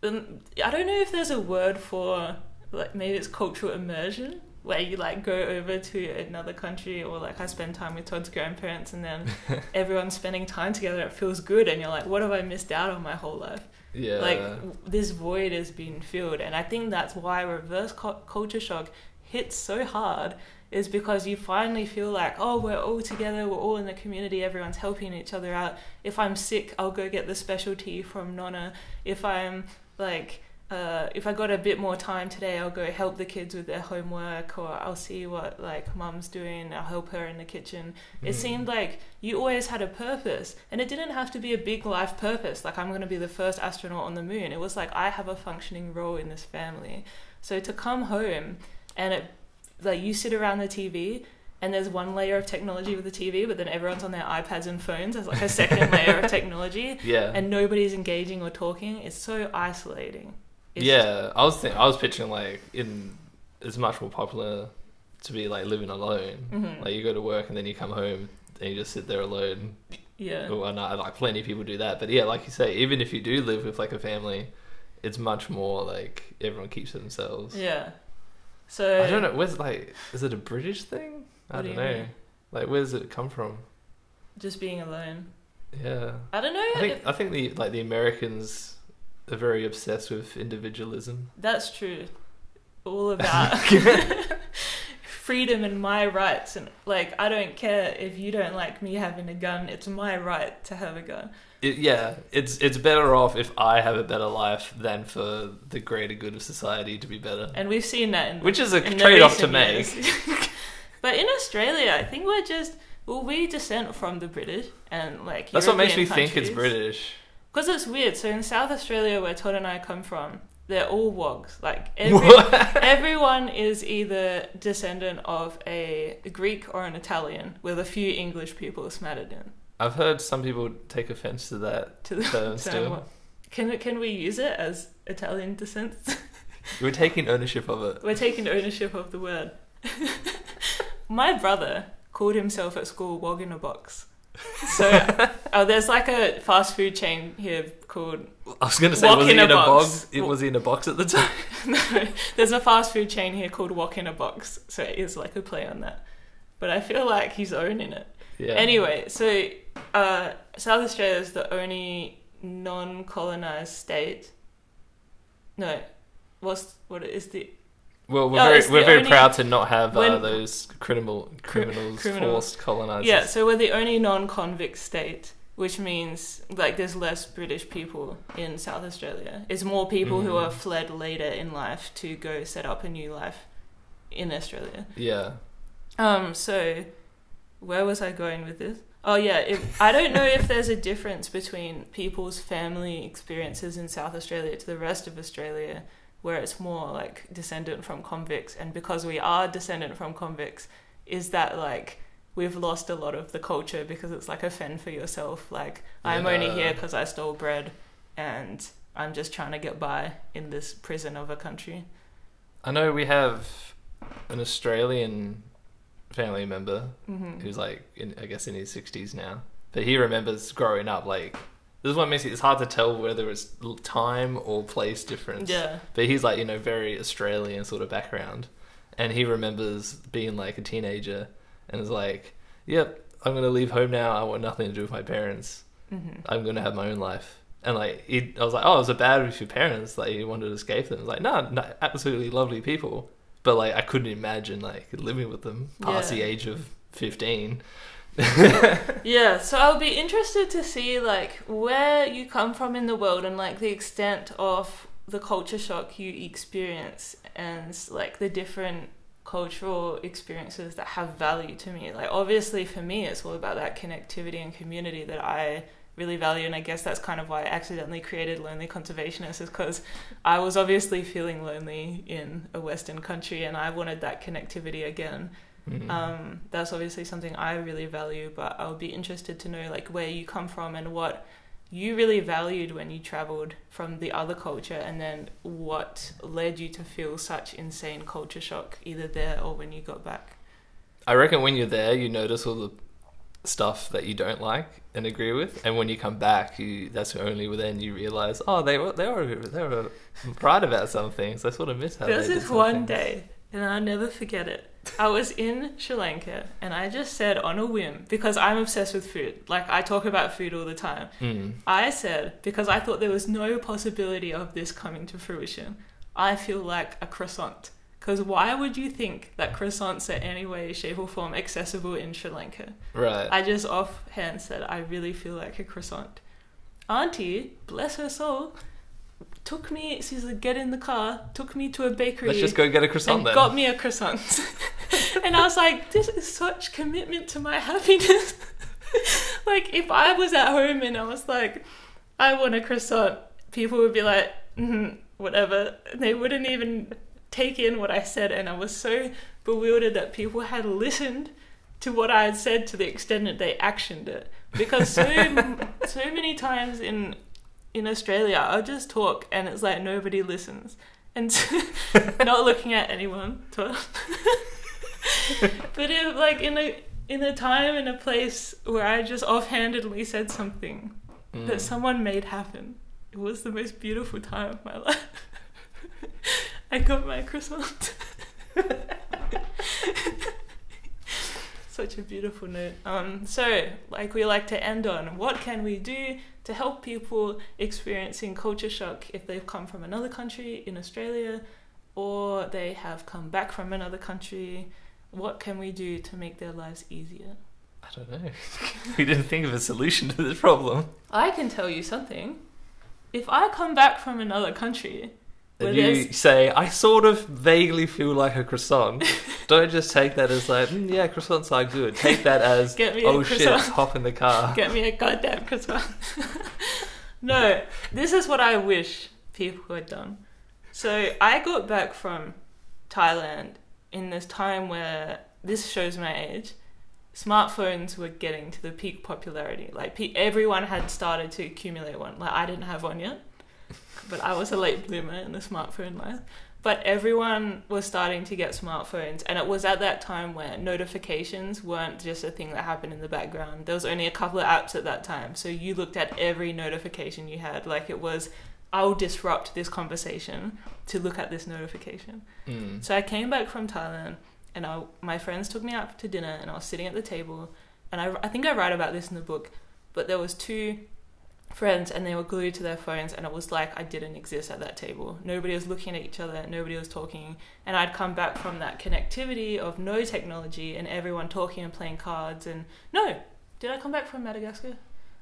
Um, I don't know if there's a word for like maybe it's cultural immersion where you like go over to another country or like I spend time with Todd's grandparents and then everyone's spending time together. It feels good and you're like, what have I missed out on my whole life? Yeah. like w- this void has been filled and i think that's why reverse cu- culture shock hits so hard is because you finally feel like oh we're all together we're all in the community everyone's helping each other out if i'm sick i'll go get the specialty from nonna if i'm like uh, if I got a bit more time today, I'll go help the kids with their homework, or I'll see what like mum's doing. I'll help her in the kitchen. It Mm. seemed like you always had a purpose, and it didn't have to be a big life purpose. Like I'm going to be the first astronaut on the moon. It was like I have a functioning role in this family. So to come home and it like you sit around the TV. And there's one layer of technology with the TV, but then everyone's on their iPads and phones. as like a second layer of technology, Yeah. and nobody's engaging or talking. It's so isolating. It's yeah, I was think, I was picturing like in it's much more popular to be like living alone. Mhm. Like you go to work and then you come home and you just sit there alone. Yeah. Well, not like plenty of people do that, but yeah, like you say, even if you do live with like a family, it's much more like everyone keeps to themselves. Yeah. So I don't know. Where's like, is it a British thing? I do don't you know. mean? Like, where does it come from? Just being alone. Yeah, I don't know. I think if- I think the like the Americans are very obsessed with individualism. that's true. All about freedom and my rights, and like I don't care if you don't like me having a gun. It's my right to have a gun. It, yeah, it's it's better off if I have a better life than for the greater good of society to be better. And we've seen that in Which is a trade-off to recent make. but in Australia, I think we're just well, we descend from the British and like That's what makes me European think it's. British. Because it's weird. So in South Australia, where Todd and I come from, they're all wogs. Like every, everyone is either descendant of a Greek or an Italian, with a few English people smattered in. I've heard some people take offense to that To the term term still. Can can we use it as Italian descent? We're taking ownership of it. We're taking ownership of the word. My brother called himself at school "wog in a box." So oh, there's like a fast food chain here called I was gonna say, Wok was in he a in a box. box? It was in a box at the time. no, there's a fast food chain here called Wok in a Box, so it is like a play on that. But I feel like he's owning it. Yeah. Anyway, so uh, South Australia is the only non-colonized state. No, what's what is the Well, we're Oh, very we're very only- proud to not have uh, those criminal criminals criminal- forced colonizers. yeah? So we're the only non-convict state, which means like there's less British people in South Australia. It's more people who Mm. are fled later in life to go set up a new life in Australia. Yeah. Um, so where was I going with this? Oh yeah, if, I don't know if there's a difference between people's family experiences in South Australia to the rest of Australia, where it's more like descendant from convicts, and because we are descendant from convicts, is that like we've lost a lot of the culture because it's like a fend for yourself. Like I'm only here because I stole bread, and I'm just trying to get by in this prison of a country. I know we have an Australian family member hmm who's like, in, I guess, in his sixties now, but he remembers growing up. Like, this is what makes it. It's hard to tell whether it's time or place difference. Yeah. But he's like, you know, very Australian sort of background, and he remembers being like a teenager and is like, "Yep, I'm gonna leave home now. I want nothing to do with my parents. hmm I'm gonna have my own life." And like, he, I was like, "Oh, it was it bad with your parents? Like, you wanted to escape them?" Like, no, no, absolutely lovely people, but like, I couldn't imagine like living with them past Yeah. the age of fifteen. Yeah, so I'll be interested to see like where you come from in the world and like the extent of the culture shock you experience and like the different cultural experiences that have value to me. Like obviously for me it's all about that connectivity and community that I really value and I guess that's kind of why I accidentally created Lonely Conservationist is because I was obviously feeling lonely in a western country and I wanted that connectivity again. Mm. Um, that's obviously something I really value, but I would be interested to know like where you come from and what you really valued when you traveled from the other culture, and then what led you to feel such insane culture shock either there or when you got back. I reckon when you're there, you notice all the stuff that you don't like and agree with, and when you come back, you that's only then you realize, oh, they were they were they were right about some things. I sort of miss how There was this one things. day, and I'll never forget it. I was in Sri Lanka, and I just said on a whim because I'm obsessed with food. Like I talk about food all the time. Mm. I said, because I thought there was no possibility of this coming to fruition, I feel like a croissant. Because why would you think that croissants are any way, shape, or form accessible in Sri Lanka? Right. I just offhand said, I really feel like a croissant. Auntie, bless her soul, took me. She's like, get in the car. Took me to a bakery. Let's just go get a croissant and then. got me a croissant. and I was like, this is such commitment to my happiness. like, if I was at home and I was like, I want a croissant, people would be like, mm, whatever. They wouldn't even take in what I said. And I was so bewildered that people had listened to what I had said to the extent that they actioned it. Because so, so many times in in Australia, I'll just talk and it's like nobody listens. And not looking at anyone. But if, like in a in a time and a place where I just offhandedly said something Mm. that someone made happen, it was the most beautiful time of my life. I got my croissant. Such a beautiful note. Um, so, like we like to end on, what can we do to help people experiencing culture shock if they've come from another country in Australia or they have come back from another country? What can we do to make their lives easier? I don't know. we didn't think of a solution to this problem. I can tell you something. If I come back from another country, And you there's- say, I sort of vaguely feel like a croissant. don't just take that as like, mm, yeah, croissants are good. Take that as, oh shit, hop in the car. Get me a goddamn croissant. no, this is what I wish people had done. So I got back from Thailand in this time where this shows my age. Smartphones were getting to the peak popularity. Like pe- everyone had started to accumulate one. Like I didn't have one yet, but I was a late bloomer in the smartphone life. But everyone was starting to get smartphones, and it was at that time where notifications weren't just a thing that happened in the background. There was only a couple of apps at that time, so you looked at every notification you had like it was, "I'll disrupt this conversation to look at this notification." Mm. So I came back from Thailand, and I, my friends took me out to dinner, and I was sitting at the table, and I, I think I write about this in the book, but there was two friends, and they were glued to their phones, and it was like I didn't exist at that table. Nobody was looking at each other, nobody was talking, and I'd come back from that connectivity of no technology and everyone talking and playing cards, and no, did I come back from Madagascar?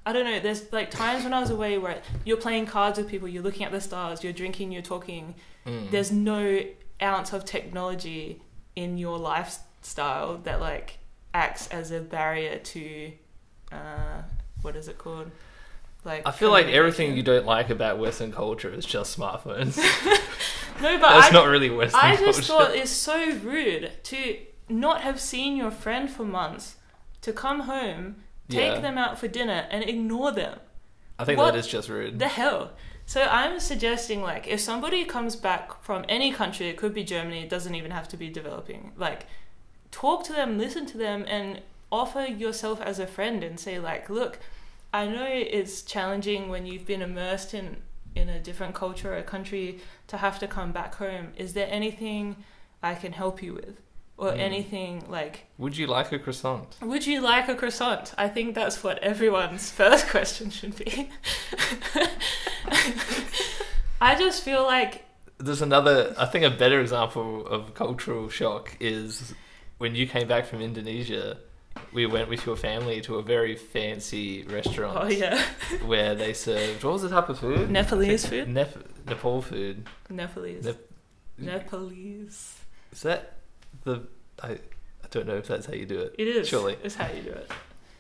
I don't know. There's like times when I was away where you're playing cards with people, you're looking at the stars, you're drinking, you're talking, Mm. there's no ounce of technology in your lifestyle that like acts as a barrier to uh, what is it called like I feel like everything you don't like about Western culture is just smartphones. no but That's I, not really Western I culture. just thought it's so rude to not have seen your friend for months to come home take Yeah. them out for dinner and ignore them I think What that is just rude. The hell? So I'm suggesting like if somebody comes back from any country, it could be Germany, it doesn't even have to be developing. Like talk to them, listen to them and offer yourself as a friend and say like, look, I know it's challenging when you've been immersed in in a different culture or a country to have to come back home. Is there anything I can help you with? Or Mm. anything like Would you like a croissant? would you like a croissant? I think that's what everyone's first question should be. I just feel like There's another, I think a better example of cultural shock is when you came back from Indonesia. We went with your family to a very fancy restaurant oh yeah, where they served what was the type of food? Nepalese food. Nep- Nepal food. Nepalese. Nep- Nepalese. Is that the? I I don't know if that's how you do it. It is. Surely. It's how you do it.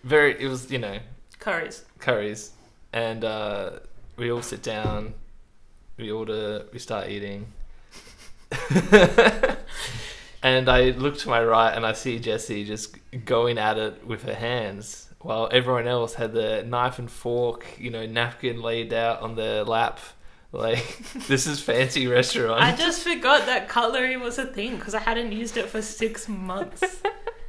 Very. It was you know Curries. curries, and uh, we all sit down, we order, we start eating. and I look to my right and I see Jessie just going at it with her hands, while everyone else had the knife and fork, you know, napkin laid out on their lap. Like this is fancy restaurant. I just forgot that cutlery was a thing because I hadn't used it for six months.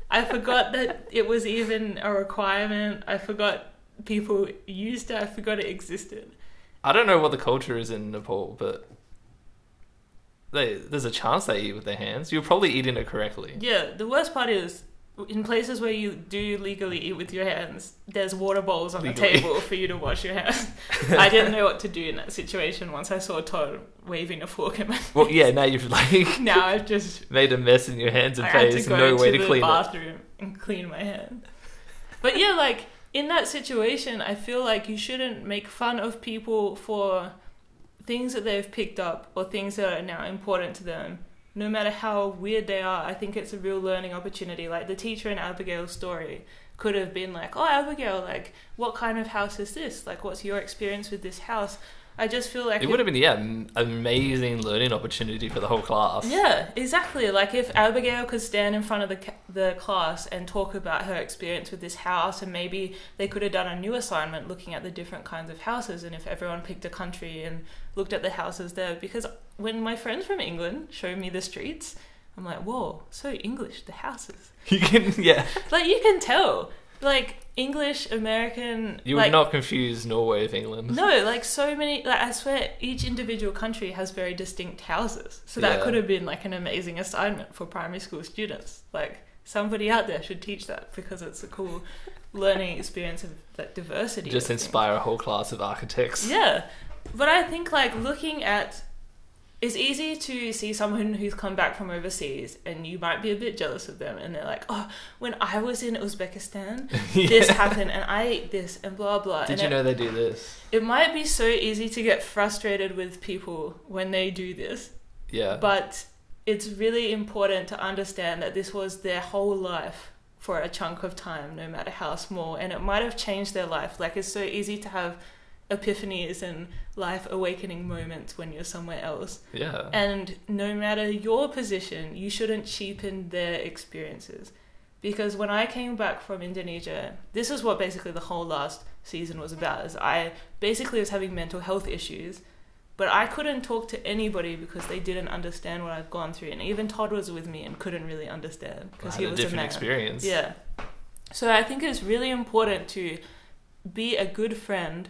I forgot that it was even a requirement. I forgot people used it. I forgot it existed. I don't know what the culture is in Nepal, but they, there's a chance they eat with their hands. You're probably eating it correctly. Yeah, the worst part is in places where you do legally eat with your hands, there's water bowls on Legally. the table for you to wash your hands. I didn't know what to do in that situation once I saw Todd waving a fork at my Well, yeah, now you've like Now I've just made a mess in your hands and I face, no way to to the clean it. bathroom and clean my hand. But yeah, like in that situation, I feel like you shouldn't make fun of people for things that they've picked up or things that are now important to them, no matter how weird they are, I think it's a real learning opportunity. Like the teacher in Abigail's story could have been like, "Oh, Abigail, like, what kind of house is this? Like, what's your experience with this house?" I just feel like It would have been yeah, an amazing learning opportunity for the whole class. Yeah, exactly. Like if Abigail could stand in front of the the class and talk about her experience with this house, and maybe they could have done a new assignment looking at the different kinds of houses, and if everyone picked a country and looked at the houses there, because when my friends from England show me the streets, I'm like, whoa, so English, the houses. You can yeah. Like you can tell, like English, American. You would like, not confuse Norway with England. No, like so many. Like I swear, each individual country has very distinct houses. So that Yeah. could have been like an amazing assignment for primary school students. Like somebody out there should teach that because it's a cool learning experience of that diversity. Just inspire a whole class of architects. Yeah, but I think like looking at. It's easy to see someone who's come back from overseas and you might be a bit jealous of them and they're like, oh, when I was in Uzbekistan, this happened and I ate this and blah blah. Did and you it- know they do this? it might be so easy to get frustrated with people when they do this, Yeah. but it's really important to understand that this was their whole life for a chunk of time, no matter how small, and it might have changed their life. Like it's so easy to have epiphanies and life awakening moments when you're somewhere else. yeah. And no matter your position, you shouldn't cheapen their experiences. Because when I came back from Indonesia, this is what basically the whole last season was about. Is I basically was having mental health issues, but I couldn't talk to anybody because they didn't understand what I'd gone through. And even Todd was with me and couldn't really understand because he was a different man. experience. Yeah. So I think it's really important to be a good friend,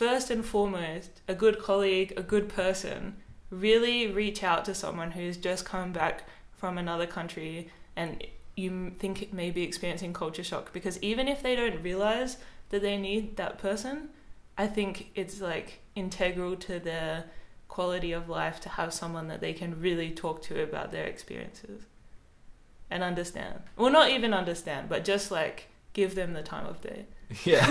first and foremost, a good colleague, a good person. Really reach out to someone who's just come back from another country and you think it may be experiencing culture shock because even if they don't realize that they need that person, I think it's like integral to their quality of life to have someone that they can really talk to about their experiences and understand. Well, not even understand, but just like give them the time of day. Yeah.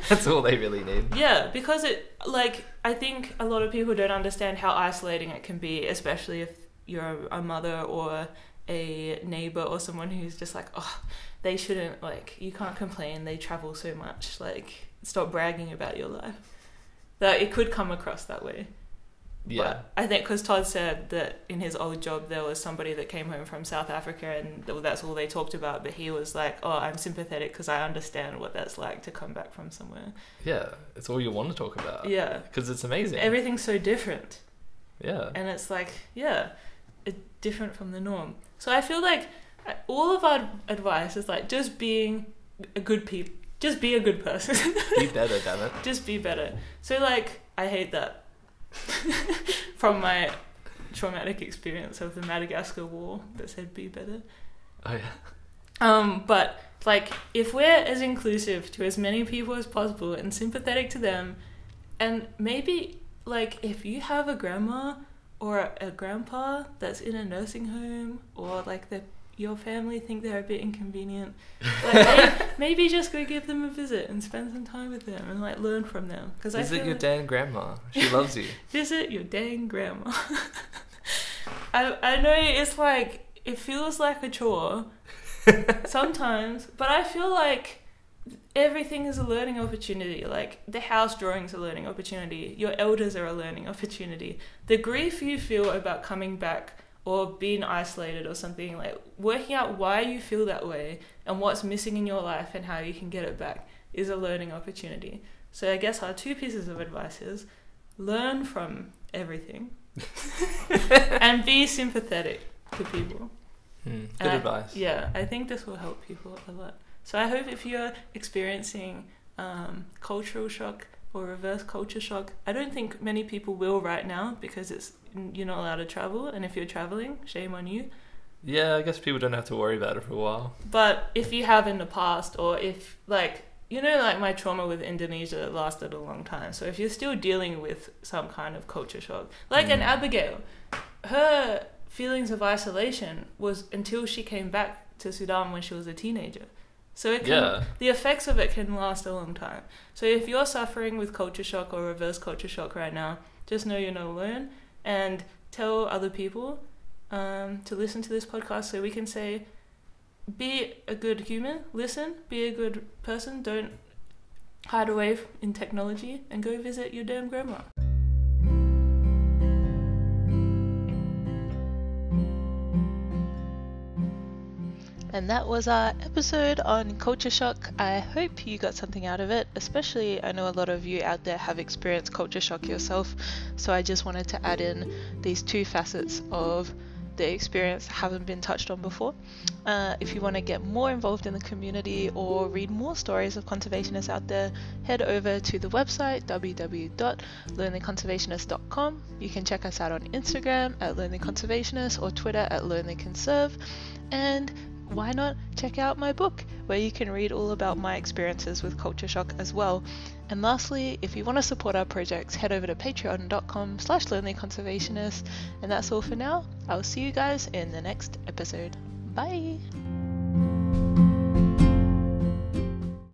That's all they really need. Yeah, because it like I think a lot of people don't understand how isolating it can be, especially if you're a mother or a neighbor or someone who's just like, oh, they shouldn't like you can't complain. They travel so much. Like, stop bragging about your life. That it could come across that way. Yeah. But I think because Todd said that in his old job there was somebody that came home from South Africa and that's all they talked about. But he was like, "Oh, I'm sympathetic because I understand what that's like to come back from somewhere." Yeah. It's all you want to talk about. Yeah, Because it's amazing. everything's so different, yeah. and it's like, yeah, it's different from the norm. So I feel like all of our advice is like just being a good peop, just be a good person, Be better, damn it. just be better. So like, I hate that from my traumatic experience of the Madagascar war that said be better. Oh yeah. Um, but like, if we're as inclusive to as many people as possible and sympathetic to them, and maybe like if you have a grandma or a grandpa that's in a nursing home, or like the your family think they're a bit inconvenient, like may- maybe just go give them a visit and spend some time with them and like learn from them. Because I Visit your like- dang grandma. She loves you. visit your dang grandma. I I know it's like it feels like a chore sometimes, but I feel like everything is a learning opportunity. Like the house drawing's a learning opportunity. Your elders are a learning opportunity. The grief you feel about coming back or being isolated or something like working out why you feel that way and what's missing in your life and how you can get it back is a learning opportunity. So I guess our two pieces of advice is learn from everything and be sympathetic to people. Hmm. Good I- advice. Yeah, I think this will help people a lot. So I hope if you're experiencing um, cultural shock or reverse culture shock, I don't think many people will right now because it's you're not allowed to travel, and if you're traveling, shame on you. Yeah, I guess people don't have to worry about it for a while. But if you have in the past, or if like you know, like my trauma with Indonesia lasted a long time. So if you're still dealing with some kind of culture shock, like an Mm. Abigail, her feelings of isolation was until she came back to Sudan when she was a teenager. So it can, Yeah. the effects of it can last a long time. So if you're suffering with culture shock or reverse culture shock right now, just know you're not alone and tell other people um, to listen to this podcast so we can say, be a good human, listen, be a good person, don't hide away in technology, and go visit your damn grandma. And that was our episode on culture shock. I hope you got something out of it, especially I know a lot of you out there have experienced culture shock yourself. So I just wanted to add in these two facets of the experience that haven't been touched on before. Uh, if you want to get more involved in the community or read more stories of conservationists out there, head over to the website www.lonelyconservationist.com. You can check us out on Instagram at Lonely Conservationist or Twitter at Lonely Conserve. And why not check out my book where you can read all about my experiences with culture shock as well. And lastly, if you want to support our projects, head over to patreon.com slash lonelyconservationist. And that's all for now. I'll see you guys in the next episode. Bye!